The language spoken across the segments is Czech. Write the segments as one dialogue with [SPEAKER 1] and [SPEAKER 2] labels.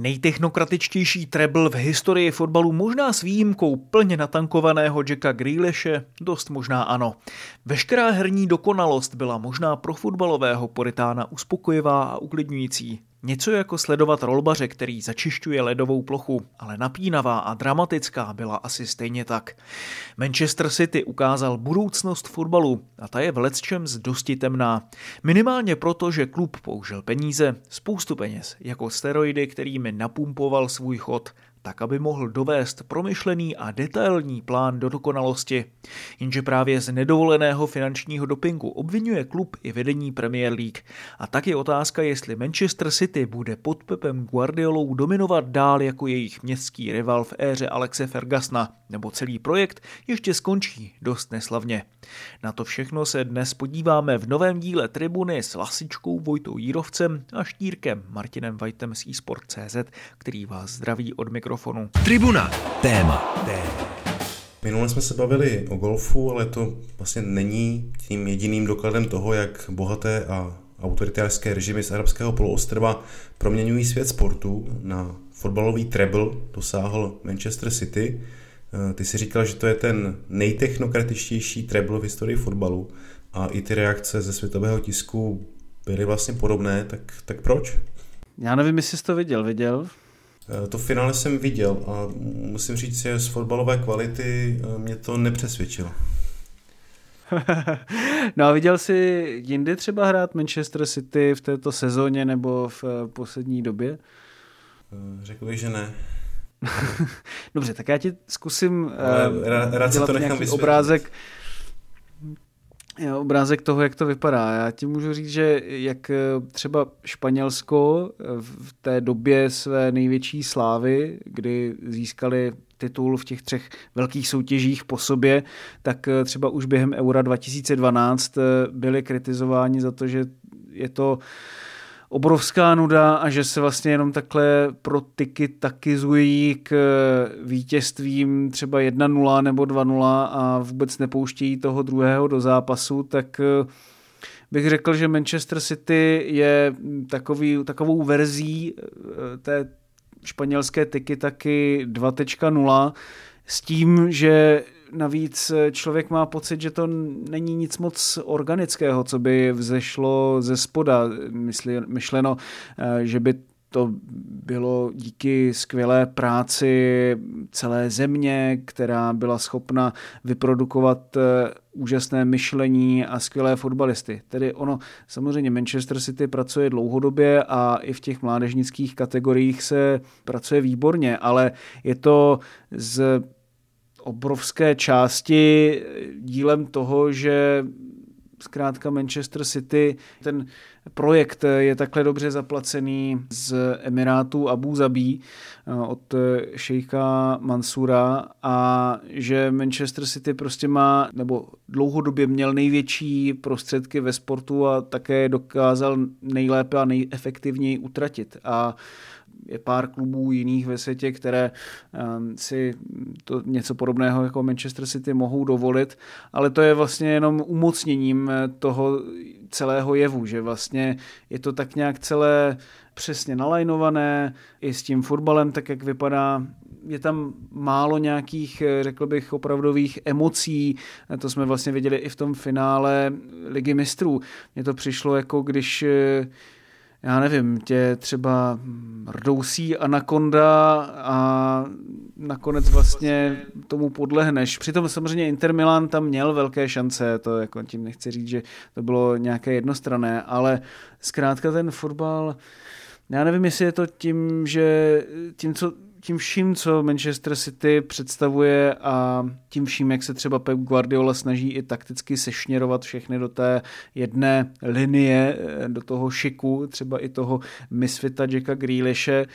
[SPEAKER 1] Nejtechnokratičtější treble v historii fotbalu možná s výjimkou plně natankovaného Jacka Grealishe, dost možná ano. Veškerá herní dokonalost byla možná pro fotbalového poritána uspokojivá a uklidňující. Něco jako sledovat rolbaře, který začišťuje ledovou plochu, ale napínavá a dramatická byla asi stejně tak. Manchester City ukázal budoucnost fotbalu a ta je v lecčems dosti temná. Minimálně proto, že klub použil peníze, spoustu peněz, jako steroidy, kterými napumpoval svůj chod – tak aby mohl dovést promyšlený a detailní plán do dokonalosti. Jenže právě z nedovoleného finančního dopingu obvinuje klub i vedení Premier League. A tak je otázka, jestli Manchester City bude pod Pepem Guardiolou dominovat dál jako jejich městský rival v éře Alexe Fergasna, nebo celý projekt ještě skončí dost neslavně. Na to všechno se dnes podíváme v novém díle Tribuny s Lasičkou Vojtou Jírovcem a Štírkem Martinem Vajtem z eSport.cz, který vás zdraví od mikrofonu mikrofonu. Tribuna. Téma.
[SPEAKER 2] Téma. Minule jsme se bavili o golfu, ale to vlastně není tím jediným dokladem toho, jak bohaté a autoritářské režimy z arabského poloostrova proměňují svět sportu. Na fotbalový treble dosáhl Manchester City. Eh, ty si říkal, že to je ten nejtechnokratičtější treble v historii fotbalu a i ty reakce ze světového tisku byly vlastně podobné, tak, tak proč?
[SPEAKER 3] Já nevím, jestli jsi to viděl. Viděl?
[SPEAKER 2] Eh, to finále jsem viděl a musím říct, že z fotbalové kvality eh, mě to nepřesvědčilo.
[SPEAKER 3] no a viděl jsi jindy třeba hrát Manchester City v této sezóně nebo v eh, poslední době?
[SPEAKER 2] Řekl bych, že ne.
[SPEAKER 3] Dobře, tak já ti zkusím
[SPEAKER 2] rád, rád to nechám
[SPEAKER 3] nějaký obrázek, obrázek toho, jak to vypadá. Já ti můžu říct, že jak eh, třeba Španělsko eh, v té době své největší slávy, kdy získali titul v těch třech velkých soutěžích po sobě, tak eh, třeba už během Eura 2012 byli kritizováni za to, že je to obrovská nuda a že se vlastně jenom takhle pro tyky takizují k vítězstvím třeba 1-0 nebo 2-0 a vůbec nepouštějí toho druhého do zápasu, tak eh, bych řekl, že Manchester City je takový, takovou verzí eh, té španělské tyky taky 2.0 s tím, že navíc eh, člověk má pocit, že to není nic moc organického, co by vzešlo ze spoda. Myslí, myšleno, eh, že by to bylo díky skvělé práci celé země, která byla schopna vyprodukovat eh, úžasné myšlení a skvělé fotbalisty. Tedy ono, samozřejmě Manchester City pracuje dlouhodobě a i v těch mládežnických kategoriích se pracuje výborně, ale je to z obrovské části dílem toho, že zkrátka Manchester City, ten projekt je takhle dobře zaplacený z Emirátů Abu Zabí eh, od šejka Mansura a že Manchester City prostě má, nebo dlouhodobě měl největší prostředky ve sportu a také dokázal nejlépe a nejefektivněji utratit. A je pár klubů jiných ve světě, které um, si to něco podobného jako Manchester City mohou dovolit, ale to je vlastně jenom umocněním eh, toho celého jevu, že vlastně je to tak nějak celé přesně nalajnované, i s tím fotbalem, tak jak vypadá, je tam málo nějakých, eh, řekl bych, opravdových emocí. To jsme vlastně viděli i v tom finále Ligy mistrů. Mně to přišlo jako když eh, já nevím, tě třeba rdousí anakonda a nakonec vlastně tomu podlehneš. Přitom samozřejmě Inter Milan tam měl velké šance, to jako tím nechci říct, že to bylo nějaké jednostrané, ale zkrátka ten fotbal, já nevím, jestli je to tím, že tím, co tím vším, co Manchester City představuje a tím vším, jak se třeba Pep Guardiola snaží i takticky sešněrovat všechny do té jedné linie, eh, do toho šiku, třeba i toho misfita Jacka Grealishe,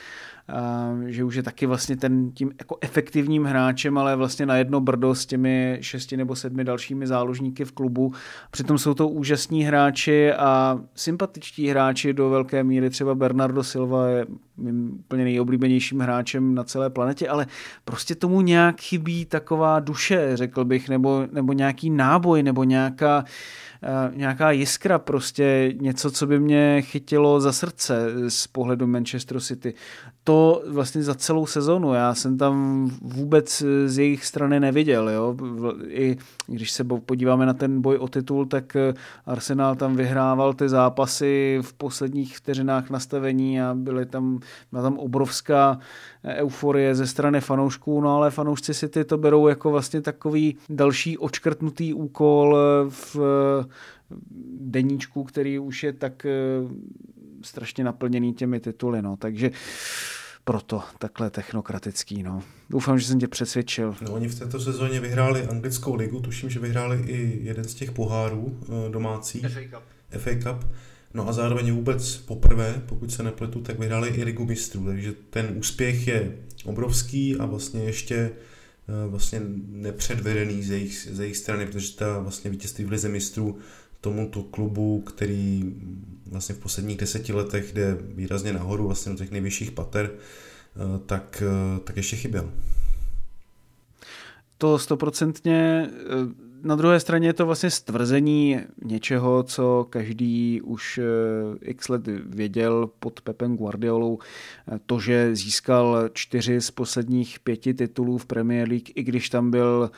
[SPEAKER 3] že už je taky vlastně ten tím jako efektivním hráčem, ale vlastně na jedno brdo s těmi šesti nebo sedmi dalšími záložníky v klubu. Přitom jsou to úžasní hráči a sympatičtí hráči do velké míry. Třeba Bernardo Silva je mým úplně nejoblíbenějším hráčem na celé planetě, ale prostě tomu nějak chybí taková duše, řekl bych, nebo, nebo nějaký náboj, nebo nějaká nějaká jiskra, prostě něco, co by mě chytilo za srdce z pohledu Manchester City. To vlastně za celou sezonu. Já jsem tam vůbec z jejich strany neviděl. Jo? I když se podíváme na ten boj o titul, tak Arsenal tam vyhrával ty zápasy v posledních vteřinách nastavení a byly tam, byla tam obrovská euforie ze strany fanoušků, no ale fanoušci si ty to berou jako vlastně takový další očkrtnutý úkol v deníčku, který už je tak eh, strašně naplněný těmi tituly, no, takže proto takhle technokratický. No. Doufám, že jsem tě přesvědčil.
[SPEAKER 2] No, oni v této sezóně vyhráli anglickou ligu, tuším, že vyhráli i jeden z těch pohárů eh, domácích.
[SPEAKER 3] FA Cup.
[SPEAKER 2] FA Cup. No a zároveň vůbec poprvé, pokud se nepletu, tak vyhráli i ligu mistrů, takže ten úspěch je obrovský a vlastně ještě vlastně nepředvedený z jejich, z jejich strany, protože ta vlastně vítězství v lize mistrů tomuto klubu, který vlastně v posledních deseti letech jde výrazně nahoru, vlastně do těch nejvyšších pater, eh, tak, eh, tak ještě chyběl.
[SPEAKER 3] To stoprocentně na druhé straně je to vlastně stvrzení něčeho, co každý už eh, x let věděl pod Pepem Guardiolou. Eh, to, že získal čtyři z posledních pěti titulů v Premier League, i když tam byl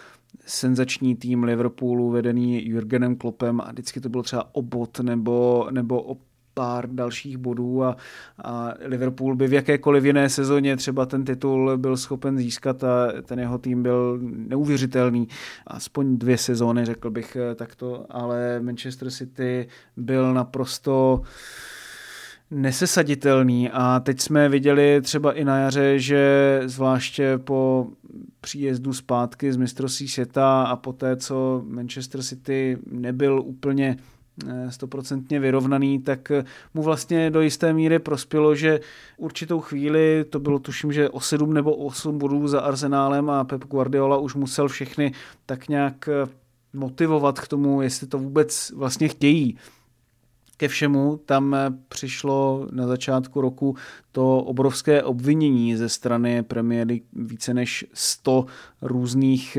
[SPEAKER 3] senzační tým Liverpoolu vedený Jurgenem Kloppem a vždycky to bylo třeba o bod nebo, nebo o pár dalších bodů a, a Liverpool by v jakékoliv jiné sezóně třeba ten titul byl schopen získat a ten jeho tým byl neuvěřitelný. Aspoň dvě sezóny, řekl bych takto, ale Manchester City byl naprosto nesesaditelný a teď jsme viděli třeba i na jaře, že zvláště po příjezdu zpátky z mistrovství světa a po té, co Manchester City nebyl úplně Eh, stoprocentně vyrovnaný, tak eh, mu vlastně do jisté míry prospělo, že určitou chvíli, to bylo tuším, že o 7 nebo 8 bodů za Arsenálem a Pep Guardiola už musel všechny tak nějak eh, motivovat k tomu, jestli to vůbec vlastně chtějí. Ke všemu tam přišlo na začátku roku to obrovské obvinění ze strany premiéry více než 100 různých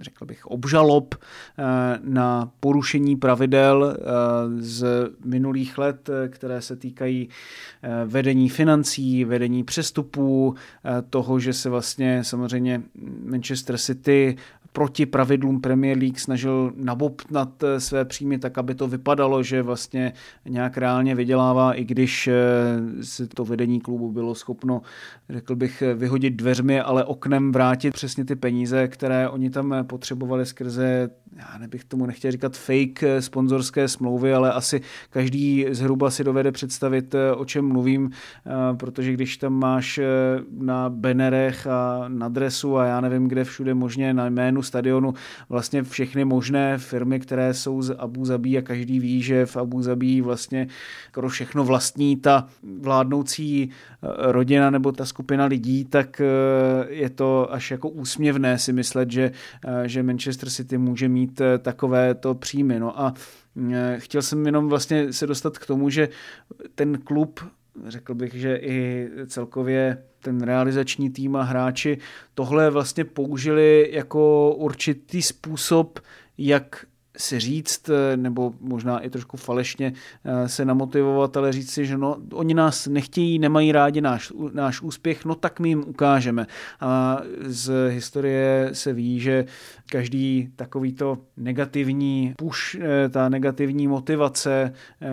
[SPEAKER 3] řekl bych, obžalob eh, na porušení pravidel eh, z minulých let, eh, které se týkají vedení financí, vedení přestupů, toho, že se vlastně samozřejmě Manchester City proti pravidlům Premier League snažil nabopnat eh, své příjmy tak, aby to vypadalo, že vlastně nějak reálně vydělává, i když eh, si to vedení klubu bylo schopno, řekl bych, vyhodit dveřmi, ale oknem vrátit přesně ty peníze, které oni tam potřebovali skrze, já nebych tomu nechtěl říkat fake eh, sponzorské smlouvy, ale asi každý zhruba si dovede představit, o čem mluvím, protože když tam máš na benerech a na dresu a já nevím, kde všude možně na jménu stadionu vlastně všechny možné firmy, které jsou z Abu Zabí a každý ví, že v Abu Zabí vlastně skoro všechno vlastní ta vládnoucí eh, rodina nebo ta skupina lidí, tak eh, je to až jako úsměvné si myslet, že, eh, že Manchester City může mít takovéto příjmy. No a chtěl jsem jenom vlastně se dostat k tomu, že ten klub řekl bych, že i celkově ten realizační tým a hráči tohle vlastně použili jako určitý způsob, jak si říct, eh, nebo možná i trošku falešně eh, se namotivovat, ale říct si, že no, oni nás nechtějí, nemají rádi náš, náš úspěch, no tak my jim ukážeme. A z historie se ví, že každý takovýto negativní push, eh, ta negativní motivace,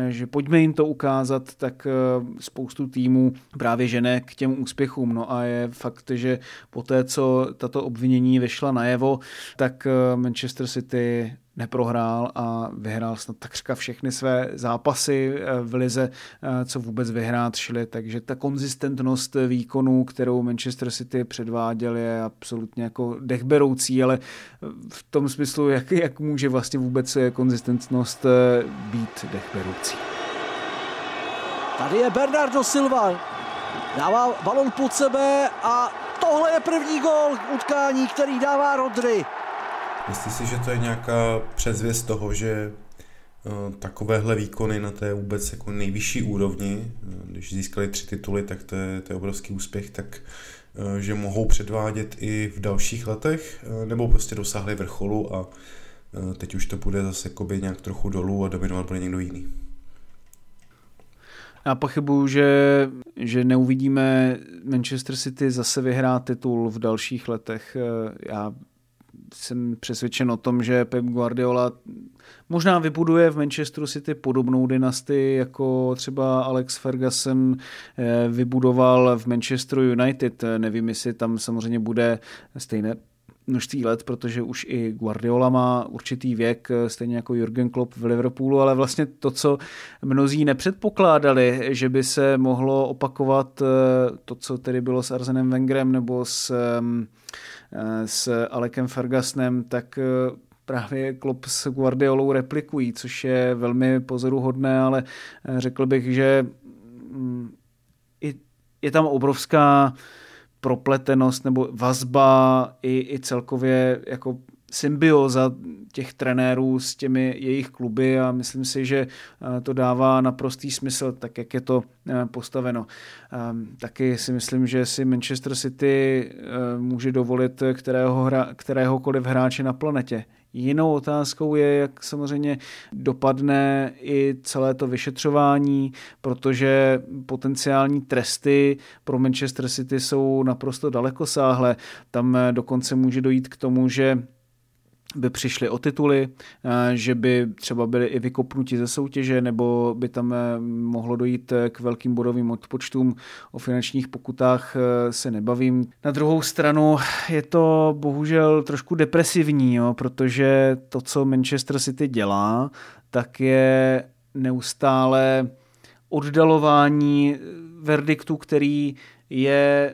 [SPEAKER 3] že pojďme jim to ukázat, tak spoustu týmů právě žene k těm úspěchům. No a je fakt, že po té, co tato obvinění vyšla najevo, tak Manchester City neprohrál a vyhrál snad takřka všechny své zápasy eh, v lize, eh, co vůbec vyhrát šli, takže ta konzistentnost výkonů, kterou Manchester City předváděl, je absolutně jako dechberoucí, ale v tom smyslu, jak, jak může vlastně vůbec konzistentnost eh, být dechberoucí.
[SPEAKER 4] Tady je Bernardo Silva, dává balon pod sebe a tohle je první gol utkání, který dává Rodry.
[SPEAKER 2] Myslíš si, že to je nějaká předzvěst toho, že uh, takovéhle výkony na té vůbec jako nejvyšší úrovni, uh, když získali tři tituly, tak to je, to je obrovský úspěch, tak uh, že mohou předvádět i v dalších letech, nebo prostě dosáhli vrcholu a teď už to bude zase jakoby nějak trochu dolů a dominovat bude někdo jiný.
[SPEAKER 3] Já pochybuju, že, že neuvidíme Manchester City zase vyhrát titul v dalších letech. Já jsem přesvědčen o tom, že Pep Guardiola možná vybuduje v Manchesteru City podobnou dynastii, jako třeba Alex Ferguson eh, vybudoval v Manchesteru United. Nevím, jestli tam samozřejmě bude stejné množství let, protože už i Guardiola má určitý věk, stejně jako Jurgen Klopp v Liverpoolu, ale vlastně to, co mnozí nepředpokládali, že by se mohlo opakovat eh, to, co tedy bylo s Arsenem Wengerem nebo s, eh, s Alekem Fergusonem, tak eh, právě Klopp s Guardiolou replikují, což je velmi pozoruhodné, ale řekl bych, že mm, je tam obrovská propletenost nebo vazba i, i celkově jako symbioza těch trenérů s těmi jejich kluby a myslím si, že eh, to dává naprostý smysl, tak jak je to eh, postaveno. Ehm, taky si myslím, že si Manchester City eh, může dovolit kterého hra, kteréhokoliv hráče na planetě. Jinou otázkou je, jak samozřejmě dopadne i celé to vyšetřování, protože potenciální tresty pro Manchester City jsou naprosto dalekosáhlé. Tam dokonce může dojít k tomu, že by přišli o tituly, eh, že by třeba byli i vykopnuti ze soutěže, nebo by tam eh, mohlo dojít eh, k velkým bodovým odpočtům. O finančních pokutách se nebavím. Na druhou stranu je to bohužel trošku depresivní, jo, protože to, co Manchester City dělá, tak je neustále oddalování verdiktu, který je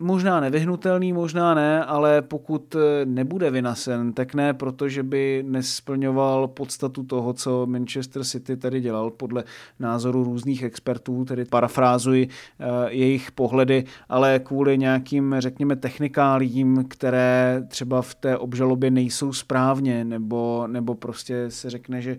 [SPEAKER 3] možná nevyhnutelný, možná ne, ale pokud eh, nebude vynasen, tak ne, protože by nesplňoval podstatu toho, co Manchester City tady dělal. Podle názoru různých expertů, tedy parafrázuji uh, jejich pohledy, ale kvůli nějakým, řekněme, technikálím, které třeba v té obžalobě nejsou správně, nebo, nebo prostě se řekne, že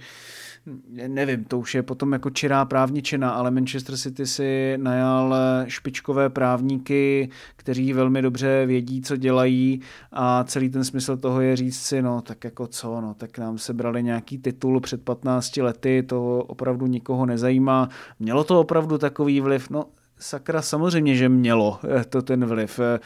[SPEAKER 3] nevím, to už je potom jako čirá právničina, ale Manchester City si najal špičkové právníky, kteří velmi dobře vědí, co dělají a celý ten smysl toho je říct si, no tak jako co, no tak nám se brali nějaký titul před 15 lety, to opravdu nikoho nezajímá. Mělo to opravdu takový vliv? No sakra samozřejmě, že mělo eh, to ten vliv, eh,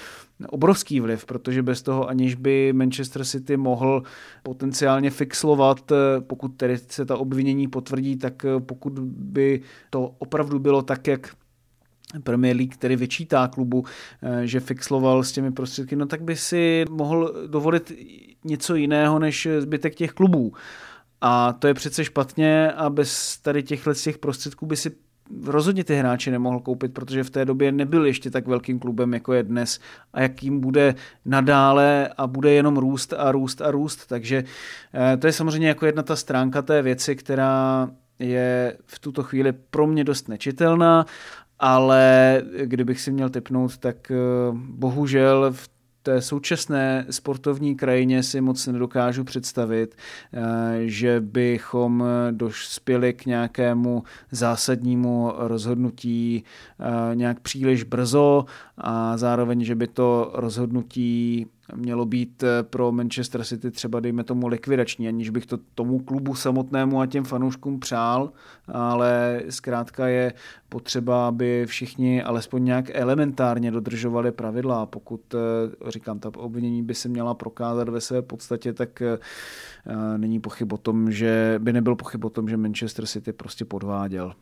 [SPEAKER 3] obrovský vliv, protože bez toho aniž by Manchester City mohl potenciálně fixlovat, eh, pokud tedy se ta obvinění potvrdí, tak pokud by to opravdu bylo tak, jak Premier League který vyčítá klubu, že fixloval s těmi prostředky, no tak by si mohl dovolit něco jiného než zbytek těch klubů. A to je přece špatně a bez tady těchto těch prostředků by si rozhodně ty hráči nemohl koupit, protože v té době nebyl ještě tak velkým klubem, jako je dnes a jakým bude nadále a bude jenom růst a růst a růst. Takže eh, to je samozřejmě jako jedna ta stránka té věci, která je v tuto chvíli pro mě dost nečitelná, ale kdybych si měl typnout, tak eh, bohužel v té současné sportovní krajině si moc nedokážu představit, eh, že bychom dospěli k nějakému zásadnímu rozhodnutí eh, nějak příliš brzo a zároveň, že by to rozhodnutí mělo být eh, pro Manchester City třeba, dejme tomu, likvidační, aniž bych to tomu klubu samotnému a těm fanouškům přál, ale zkrátka je potřeba, aby všichni alespoň nějak elementárně dodržovali pravidla. Pokud, eh, říkám, ta obvinění by se měla prokázat ve své podstatě, tak eh, není pochyb o tom, že by nebyl pochyb o tom, že Manchester City prostě podváděl.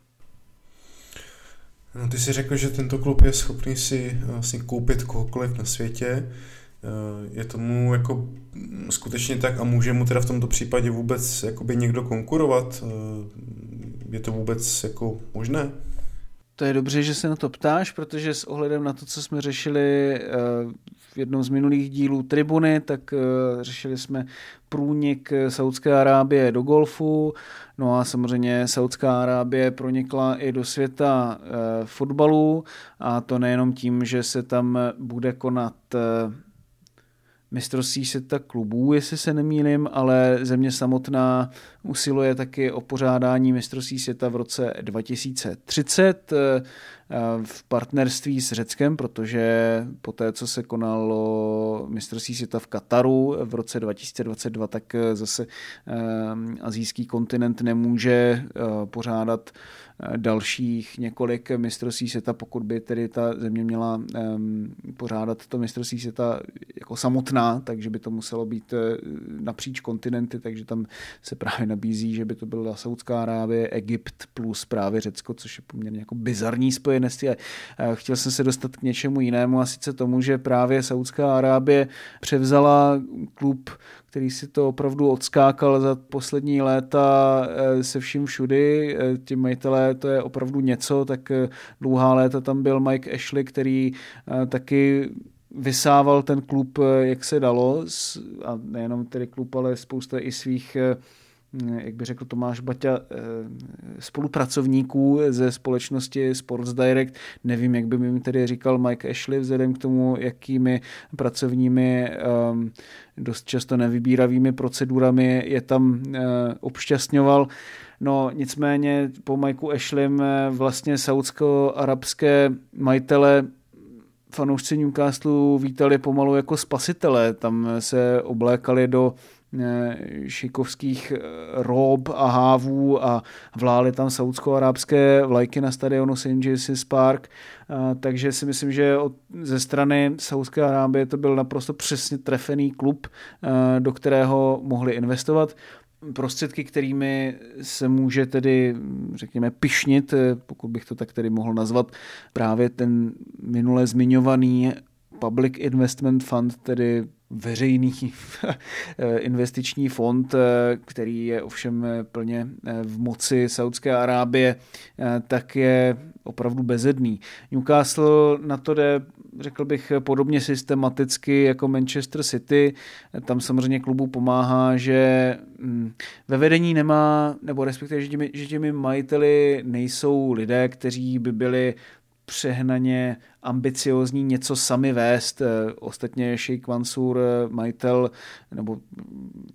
[SPEAKER 2] No, ty si řekl, že tento klub je schopný si vlastně koupit kohokoliv na světě. Eh, je tomu jako skutečně tak a může mu teda v tomto případě vůbec jakoby někdo konkurovat? Eh, je to vůbec jako možné?
[SPEAKER 3] To je dobře, že se na to ptáš, protože s ohledem na to, co jsme řešili eh, v jednom z minulých dílů Tribuny, tak řešili jsme průnik Saudské Arábie do golfu, no a samozřejmě Saudská Arábie pronikla i do světa fotbalu a to nejenom tím, že se tam bude konat mistrovství světa klubů, jestli se nemýlim, ale země samotná usiluje taky o pořádání mistrovství světa v roce 2030 v partnerství s Řeckem, protože po té, co se konalo mistrovství světa v Kataru v roce 2022, tak zase azijský kontinent nemůže pořádat dalších několik mistrovství světa, pokud by tedy ta země měla pořádat to mistrovství světa jako samotná, takže by to muselo být napříč kontinenty, takže tam se právě nabízí, že by to byla Saudská Arábie, Egypt plus právě Řecko, což je poměrně jako bizarní uh, chtěl jsem se dostat k něčemu jinému a sice tomu, že právě Saudská Arábie převzala klub, který si to opravdu odskákal za poslední léta eh, se vším všudy. Eh, ti majitelé, to je opravdu něco, tak eh, dlouhá léta tam byl Mike Ashley, který taky vysával ten klub, jak se dalo, a nejenom tedy klub, ale spousta i svých jak by řekl Tomáš Baťa, eh, spolupracovníků ze společnosti Sports Direct. Nevím, jak by mi tedy říkal Mike Ashley, vzhledem k tomu, jakými pracovními ehm, dost často nevybíravými procedurami je tam eh, obšťastňoval. No nicméně po Mikeu Ashleym eh, vlastně saudsko-arabské majitele fanoušci Newcastle vítali pomalu jako spasitele. Tam se oblékali do šikovských eh, rob a hávů a vlály tam saudsko-arábské vlajky na stadionu St. James's Park, eh, takže si myslím, že od, ze strany Saudské Arábie to byl naprosto přesně trefený klub, do kterého mohli investovat prostředky, kterými se může tedy, řekněme, pišnit, pokud bych to tak tedy mohl nazvat, právě ten minule zmiňovaný Public Investment Fund, tedy veřejný investiční fond, který je ovšem plně v moci Saudské Arábie, tak je opravdu bezedný. Newcastle na to jde, řekl bych, podobně systematicky jako Manchester City. Tam samozřejmě klubu pomáhá, že mm, ve vedení nemá, nebo respektive, že těmi, že těmi majiteli nejsou lidé, kteří by byli přehnaně ambiciozní něco sami vést. Eh, ostatně Sheikh Mansour, eh, majitel nebo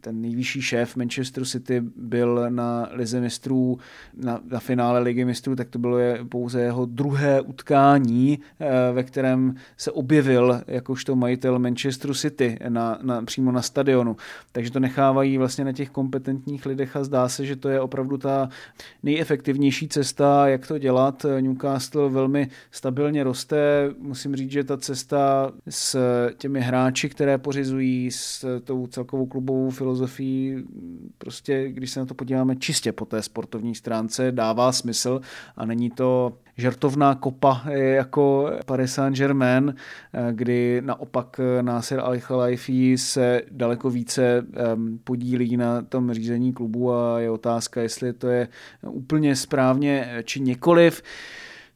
[SPEAKER 3] ten nejvyšší šéf Manchester City byl na Lize mistrů, na, na finále Ligy mistrů, tak to bylo pouze jeho druhé utkání, eh, ve kterém se objevil jakožto majitel Manchester City na, na, přímo na stadionu. Takže to nechávají vlastně na těch kompetentních lidech a zdá se, že to je opravdu ta nejefektivnější cesta, jak to dělat. Newcastle velmi stabilně roste, musím říct, že ta cesta s těmi hráči, které pořizují, s tou celkovou klubovou filozofií, prostě když se na to podíváme čistě po té sportovní stránce, dává smysl a není to žertovná kopa jako Paris Saint-Germain, kdy naopak Nasser al Khelaifi se daleko více podílí na tom řízení klubu a je otázka, jestli to je úplně správně či nikoliv.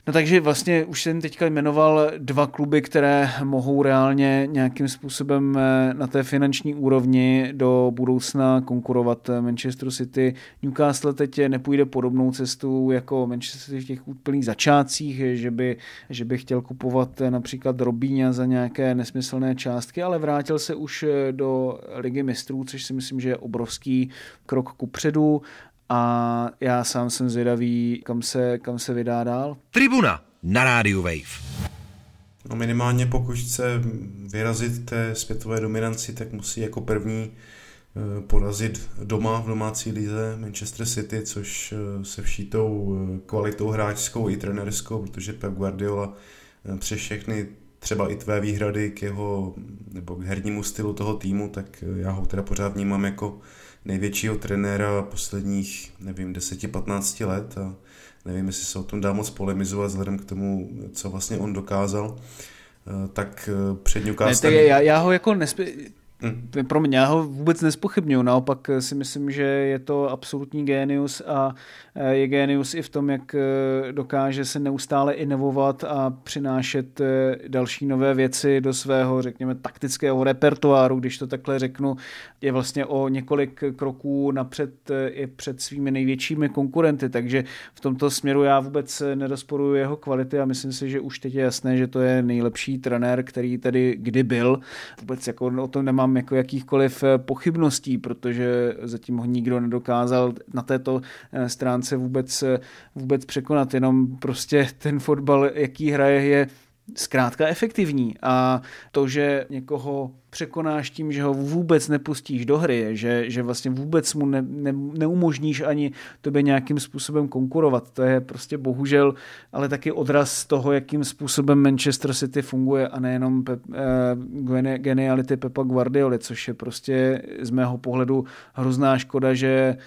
[SPEAKER 3] No takže vlastně už jsem teďka jmenoval dva kluby, které mohou reálně nějakým způsobem eh, na té finanční úrovni do budoucna konkurovat eh, Manchester City. Newcastle teď nepůjde podobnou cestu jako Manchester City v těch úplných začátcích, že by, že by chtěl kupovat eh, například Robíňa za nějaké nesmyslné částky, ale vrátil se už do Ligy mistrů, což si myslím, že je obrovský krok kupředu a já sám jsem zvědavý, kam se, kam se vydá dál.
[SPEAKER 5] Tribuna na rádiu Wave.
[SPEAKER 2] No minimálně pokud chce vyrazit té světové dominanci, tak musí jako první eh, porazit doma v domácí lize Manchester City, což eh, se všítou eh, kvalitou hráčskou i trenerskou, protože Pep Guardiola přes všechny třeba i tvé výhrady k jeho nebo k hernímu stylu toho týmu, tak já ho teda pořád vnímám jako největšího trenéra posledních, nevím, 10-15 let a nevím, jestli se o tom dá moc polemizovat vzhledem k tomu, co vlastně on dokázal, eh, tak eh, před Newcastle...
[SPEAKER 3] Ne, já, já ho jako nesp- Hmm. Pro mě, já ho vůbec nespochybnuju, naopak si myslím, že je to absolutní génius a eh, je génius i v tom, jak eh, dokáže se neustále inovovat a přinášet eh, další nové věci do svého, řekněme, taktického repertoáru, když to takhle řeknu, je vlastně o několik kroků napřed i před svými největšími konkurenty, takže v tomto směru já vůbec nerozporuju jeho kvality a myslím si, že už teď je jasné, že to je nejlepší trenér, který tady kdy byl. Vůbec jako o tom nemám jako jakýchkoliv pochybností, protože zatím ho nikdo nedokázal na této stránce vůbec, vůbec překonat, jenom prostě ten fotbal, jaký hraje, je zkrátka efektivní a to, že někoho překonáš tím, že ho vůbec nepustíš do hry, že, že vlastně vůbec mu ne, ne, neumožníš ani tobě nějakým způsobem konkurovat. To je prostě bohužel, ale taky odraz toho, jakým způsobem Manchester City funguje a nejenom pe, eh, geniality Pepa Guardioli, což je prostě z mého pohledu hrozná škoda, že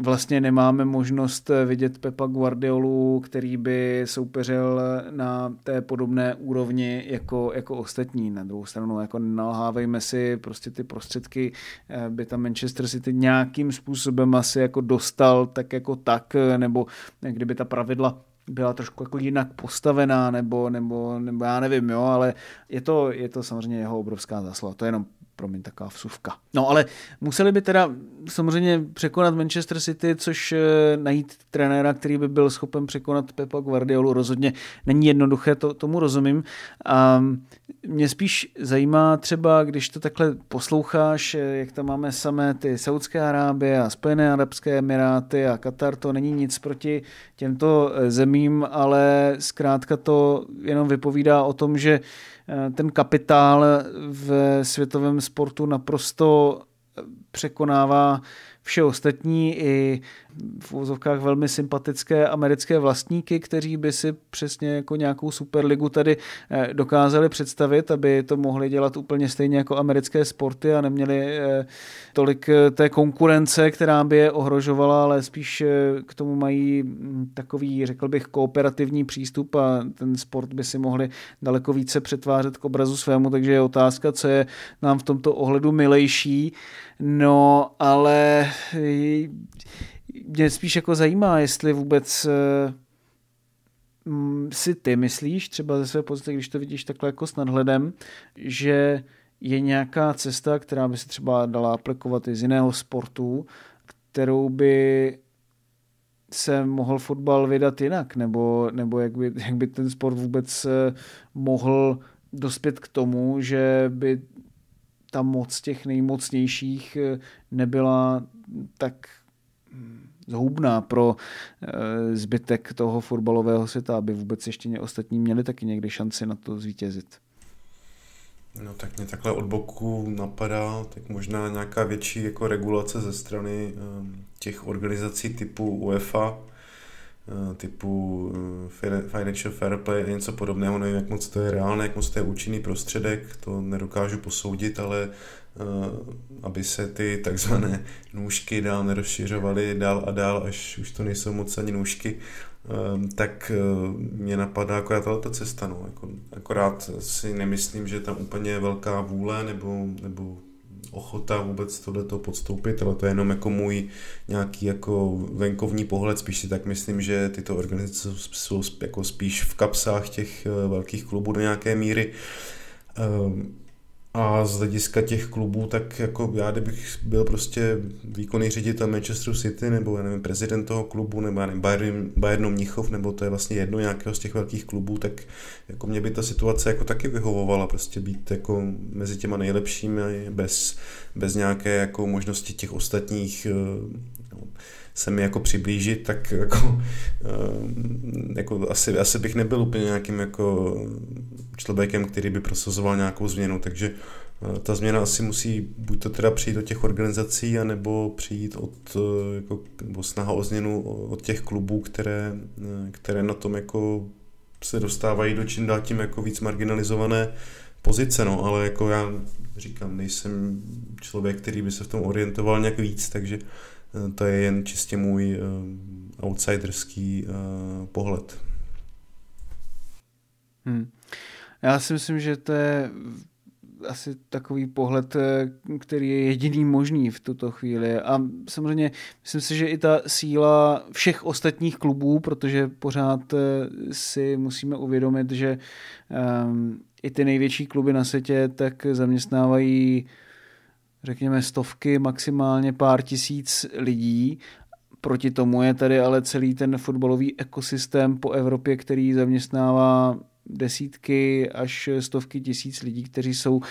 [SPEAKER 3] vlastně nemáme možnost vidět Pepa Guardiolu, který by soupeřil na té podobné úrovni jako, jako ostatní. Na druhou stranu jako nalhávejme si prostě ty prostředky, eh, by tam Manchester City nějakým způsobem asi jako dostal tak jako tak, nebo kdyby ta pravidla byla trošku jako jinak postavená, nebo, nebo, nebo já nevím, jo, ale je to, je to samozřejmě jeho obrovská zásluha. To je jenom promiň, taková vsuvka. No ale museli by teda samozřejmě překonat Manchester City, což eh, najít trenéra, který by byl schopen překonat Pepa Guardiolu, rozhodně není jednoduché, to, tomu rozumím. A mě spíš zajímá třeba, když to takhle posloucháš, eh, jak tam máme samé ty Saudské Arábie a Spojené Arabské Emiráty a Katar, to není nic proti těmto eh, zemím, ale zkrátka to jenom vypovídá o tom, že ten kapitál v světovém sportu naprosto překonává vše ostatní i v úzovkách velmi sympatické americké vlastníky, kteří by si přesně jako nějakou superligu tady eh, dokázali představit, aby to mohli dělat úplně stejně jako americké sporty a neměli eh, tolik eh, té konkurence, která by je ohrožovala, ale spíš k tomu mají hm, takový, řekl bych, kooperativní přístup a ten sport by si mohli daleko více přetvářet k obrazu svému, takže je otázka, co je nám v tomto ohledu milejší. No, ale mě spíš jako zajímá, jestli vůbec eh, si ty myslíš, třeba ze své pozice, když to vidíš takhle jako s nadhledem, že je nějaká cesta, která by se třeba dala aplikovat i z jiného sportu, kterou by se mohl fotbal vydat jinak, nebo, nebo jak, by, jak by ten sport vůbec eh, mohl dospět k tomu, že by ta moc těch nejmocnějších eh, nebyla tak zhubná pro eh, zbytek toho fotbalového světa, aby vůbec ještě ostatní měli taky někdy šanci na to zvítězit.
[SPEAKER 2] No tak mě takhle od boku napadá, tak možná nějaká větší jako regulace ze strany eh, těch organizací typu UEFA, typu Financial Fair Play a něco podobného, nevím, jak moc to je reálné, jak moc to je účinný prostředek, to nedokážu posoudit, ale Eh, aby se ty takzvané nůžky dál nerozšiřovaly dál a dál, až už to nejsou moc ani nůžky, eh, tak eh, mě napadá akorát tato cesta. No. Jako, akorát si nemyslím, že tam úplně velká vůle nebo, nebo ochota vůbec tohleto podstoupit, ale to je jenom jako můj nějaký jako venkovní pohled, spíš si tak myslím, že tyto organizace jsou jako spíš v kapsách těch velkých klubů do nějaké míry. A z hlediska těch klubů, tak jako já, kdybych byl prostě výkonný ředitel Manchester City, nebo já nevím, prezident toho klubu, nebo já nevím, Bayern, Bayernu Mnichov, nebo to je vlastně jedno nějakého z těch velkých klubů, tak jako mě by ta situace jako taky vyhovovala, prostě být jako mezi těma nejlepšími bez, bez nějaké jako možnosti těch ostatních no, se mi jako přiblížit, tak jako, eh, jako asi, asi bych nebyl úplně nějakým jako člověkem, který by prosazoval nějakou změnu, takže eh, ta změna asi musí buď to teda přijít od těch organizací, anebo přijít od, eh, jako, nebo snaha o změnu od těch klubů, které, které na tom jako se dostávají do čím dál tím jako víc marginalizované pozice, no, ale jako já říkám, nejsem člověk, který by se v tom orientoval nějak víc, takže to je jen čistě můj outsiderský pohled.
[SPEAKER 3] Hmm. Já si myslím, že to je asi takový pohled, eh, který je jediný možný v tuto chvíli. A samozřejmě myslím si, že i ta síla všech ostatních klubů, protože pořád eh, si musíme uvědomit, že um, i ty největší kluby na světě tak zaměstnávají řekněme stovky, maximálně pár tisíc lidí. Proti tomu je tady ale celý ten fotbalový ekosystém po Evropě, který zaměstnává desítky až stovky tisíc lidí, kteří jsou um,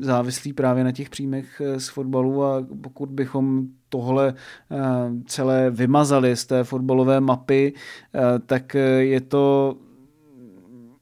[SPEAKER 3] závislí právě na těch příjmech z fotbalu a pokud bychom tohle um, celé vymazali z té fotbalové mapy, uh, tak je to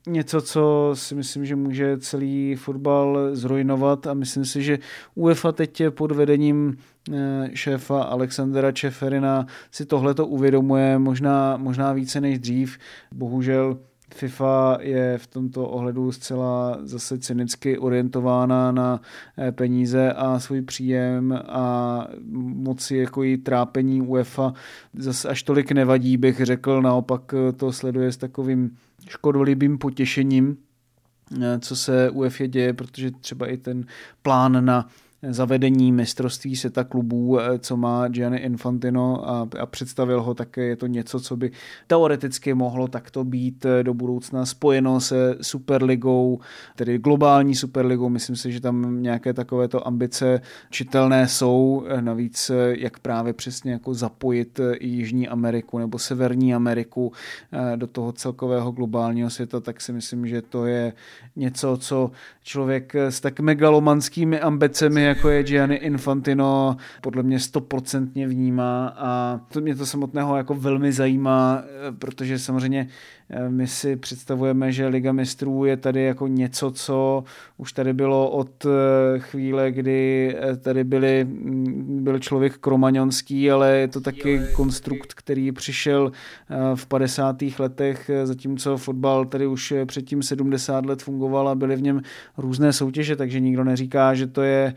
[SPEAKER 3] něco, co si myslím, že může celý fotbal zrujnovat a myslím si, že UEFA teď pod vedením eh, šéfa Alexandra Čeferina si tohle to uvědomuje možná, možná více než dřív. Bohužel FIFA je v tomto ohledu zcela zase cynicky orientována na eh, peníze a svůj příjem a moci jako jí trápení UEFA zase až tolik nevadí, bych řekl, naopak to sleduje s takovým škodolibým potěšením, eh, co se UEFA děje, protože třeba i ten plán na zavedení mistrovství seta klubů, eh, co má Gianni Infantino a, a představil ho, tak je to něco, co by teoreticky mohlo takto být eh, do budoucna spojeno se Superligou, tedy globální Superligou. Myslím si, že tam nějaké takovéto ambice čitelné jsou. Eh, navíc, jak právě přesně jako zapojit Jižní Ameriku nebo Severní Ameriku do toho celkového globálního světa, tak si myslím, že to je něco, co člověk s tak megalomanskými ambicemi, jako je Gianni Infantino, podle mě stoprocentně vnímá a to mě to samotného jako velmi zajímá, eh, protože samozřejmě my si představujeme, že Liga mistrů je tady jako něco, co už tady bylo od eh, chvíle, kdy eh, tady byli, mm, byl člověk kromaňonský, ale je to taky konstrukt, který přišel v 50. letech, zatímco fotbal tady už předtím 70 let fungoval a byly v něm různé soutěže, takže nikdo neříká, že to je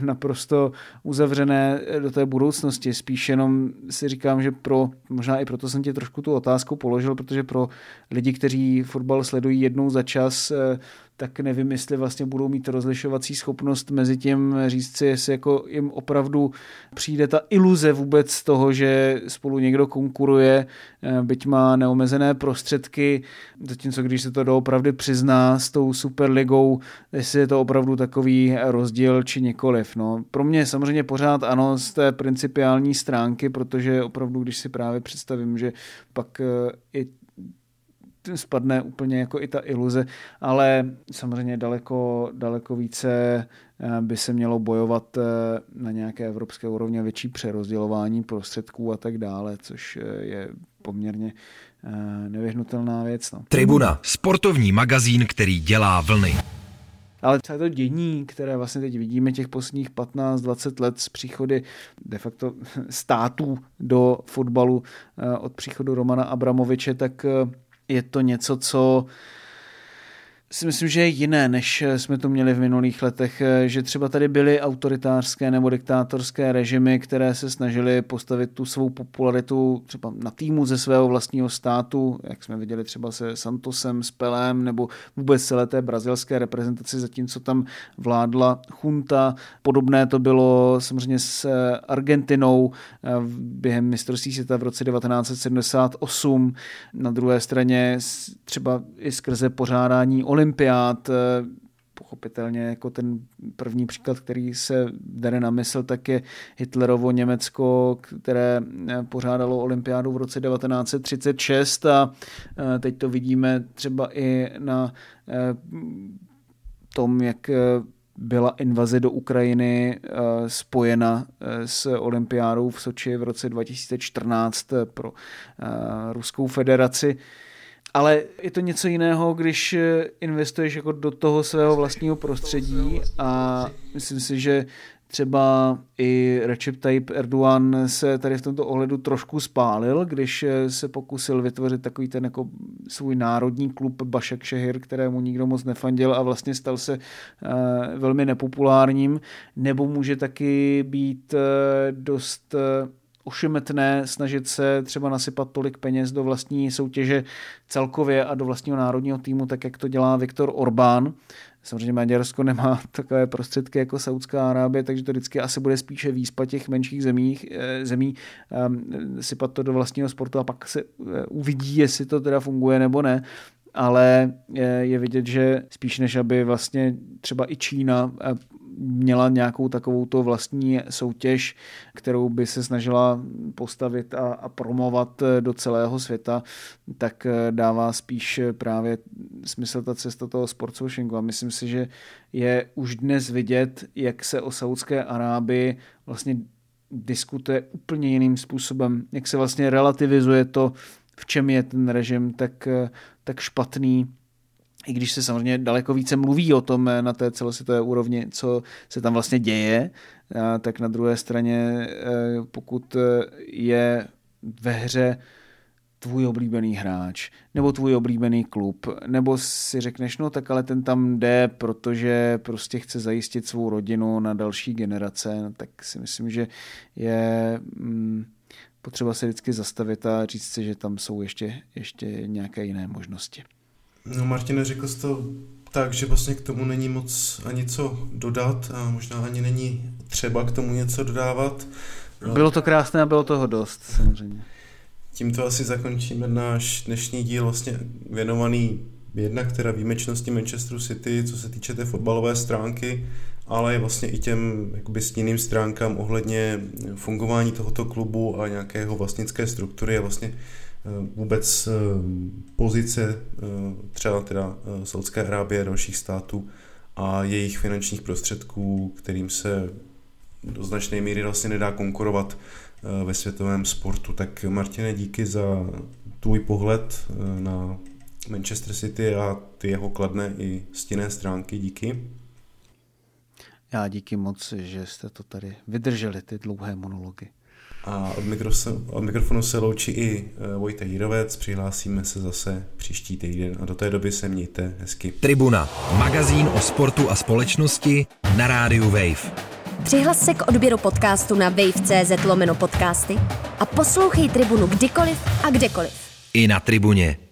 [SPEAKER 3] naprosto uzavřené do té budoucnosti. Spíš jenom si říkám, že pro, možná i proto jsem ti trošku tu otázku položil, protože pro lidi, kteří fotbal sledují jednou za čas, eh, tak nevím, jestli vlastně budou mít rozlišovací schopnost mezi tím říct si, jestli jako jim opravdu přijde ta iluze vůbec toho, že spolu někdo konkuruje, eh, byť má neomezené prostředky, zatímco když se to doopravdy přizná s tou Superligou, jestli je to opravdu takový rozdíl či nikoliv. No, pro mě samozřejmě pořád ano z té principiální stránky, protože opravdu, když si právě představím, že pak eh, i spadne úplně jako i ta iluze, ale samozřejmě daleko, daleko více eh, by se mělo bojovat eh, na nějaké evropské úrovni větší přerozdělování prostředků a tak dále, což eh, je poměrně nevyhnutelná věc. No.
[SPEAKER 5] Tribuna, sportovní magazín, který dělá vlny.
[SPEAKER 3] Ale celé to dění, které vlastně teď vidíme těch posledních 15-20 let z příchody de facto států do fotbalu od příchodu Romana Abramoviče, tak je to něco, co si myslím, že je jiné, než jsme to měli v minulých letech, že třeba tady byly autoritářské nebo diktátorské režimy, které se snažily postavit tu svou popularitu třeba na týmu ze svého vlastního státu, jak jsme viděli třeba se Santosem, s Pelem nebo vůbec celé té brazilské reprezentaci, zatímco tam vládla chunta. Podobné to bylo samozřejmě s Argentinou během mistrovství světa v roce 1978. Na druhé straně třeba i skrze pořádání olympiád, eh, pochopitelně jako ten první příklad, který se jde na mysl, tak je Hitlerovo Německo, které eh, pořádalo olympiádu v roce 1936 a eh, teď to vidíme třeba i na tom, jak byla invaze do Ukrajiny spojena s olympiádou v Soči v roce 2014 pro Ruskou federaci ale je to něco jiného, když eh, investuješ jako do toho svého vlastního prostředí a myslím si, že třeba i Recep Tayyip Erdogan se tady v tomto ohledu trošku spálil, když eh, se pokusil vytvořit takový ten jako svůj národní klub Bašek Šehir, kterému nikdo moc nefandil a vlastně stal se eh, velmi nepopulárním, nebo může taky být dost ošemetné snažit se třeba nasypat tolik peněz do vlastní soutěže celkově a do vlastního národního týmu, tak jak to dělá Viktor Orbán. Samozřejmě Maďarsko nemá takové prostředky jako Saudská Arábie, takže to vždycky asi bude spíše výspa těch menších zemích, eh, zemí um, sypat to do vlastního sportu a pak se eh, uvidí, jestli to teda funguje nebo ne ale je, je vidět, že spíš než aby vlastně třeba i Čína měla nějakou takovou to vlastní soutěž, kterou by se snažila postavit a, a promovat do celého světa, tak dává spíš právě smysl ta cesta toho sportswashingu. A myslím si, že je už dnes vidět, jak se o Saudské Arábii vlastně diskutuje úplně jiným způsobem, jak se vlastně relativizuje to, v čem je ten režim tak, tak špatný, i když se samozřejmě daleko více mluví o tom na té celosvětové úrovni, co se tam vlastně děje, tak na druhé straně, eh, pokud je ve hře tvůj oblíbený hráč, nebo tvůj oblíbený klub, nebo si řekneš, no tak ale ten tam jde, protože prostě chce zajistit svou rodinu na další generace, no, tak si myslím, že je mm, potřeba se vždycky zastavit a říct si, že tam jsou ještě, ještě nějaké jiné možnosti.
[SPEAKER 2] No Martine, řekl jsi to tak, že vlastně k tomu není moc ani co dodat a možná ani není třeba k tomu něco dodávat.
[SPEAKER 3] Bylo to krásné a bylo toho dost, samozřejmě.
[SPEAKER 2] Tímto asi zakončíme náš dnešní díl vlastně věnovaný jednak teda výjimečnosti Manchesteru City, co se týče té fotbalové stránky, ale vlastně i těm jakoby stínným stránkám ohledně fungování tohoto klubu a nějakého vlastnické struktury a vlastně vůbec eh, pozice eh, třeba teda Saudské Arábie a dalších států a jejich finančních prostředků, kterým se do značné míry vlastně nedá konkurovat Eh, ve světovém sportu. Tak Martine, díky za tvůj pohled eh, na Manchester City a ty jeho kladné i stinné stránky. Díky.
[SPEAKER 3] Já díky moc, že jste to tady vydrželi, ty dlouhé monology.
[SPEAKER 2] A od, mikrofonu, od mikrofonu se loučí i eh, Vojta Jírovec, přihlásíme se zase příští týden a do té doby se mějte hezky.
[SPEAKER 5] Tribuna, magazín o sportu a společnosti na rádiu Wave.
[SPEAKER 6] Přihlas se k odběru podcastu na wave.cz lomeno podcasty a poslouchej Tribunu kdykoliv a kdekoliv.
[SPEAKER 5] I na Tribuně.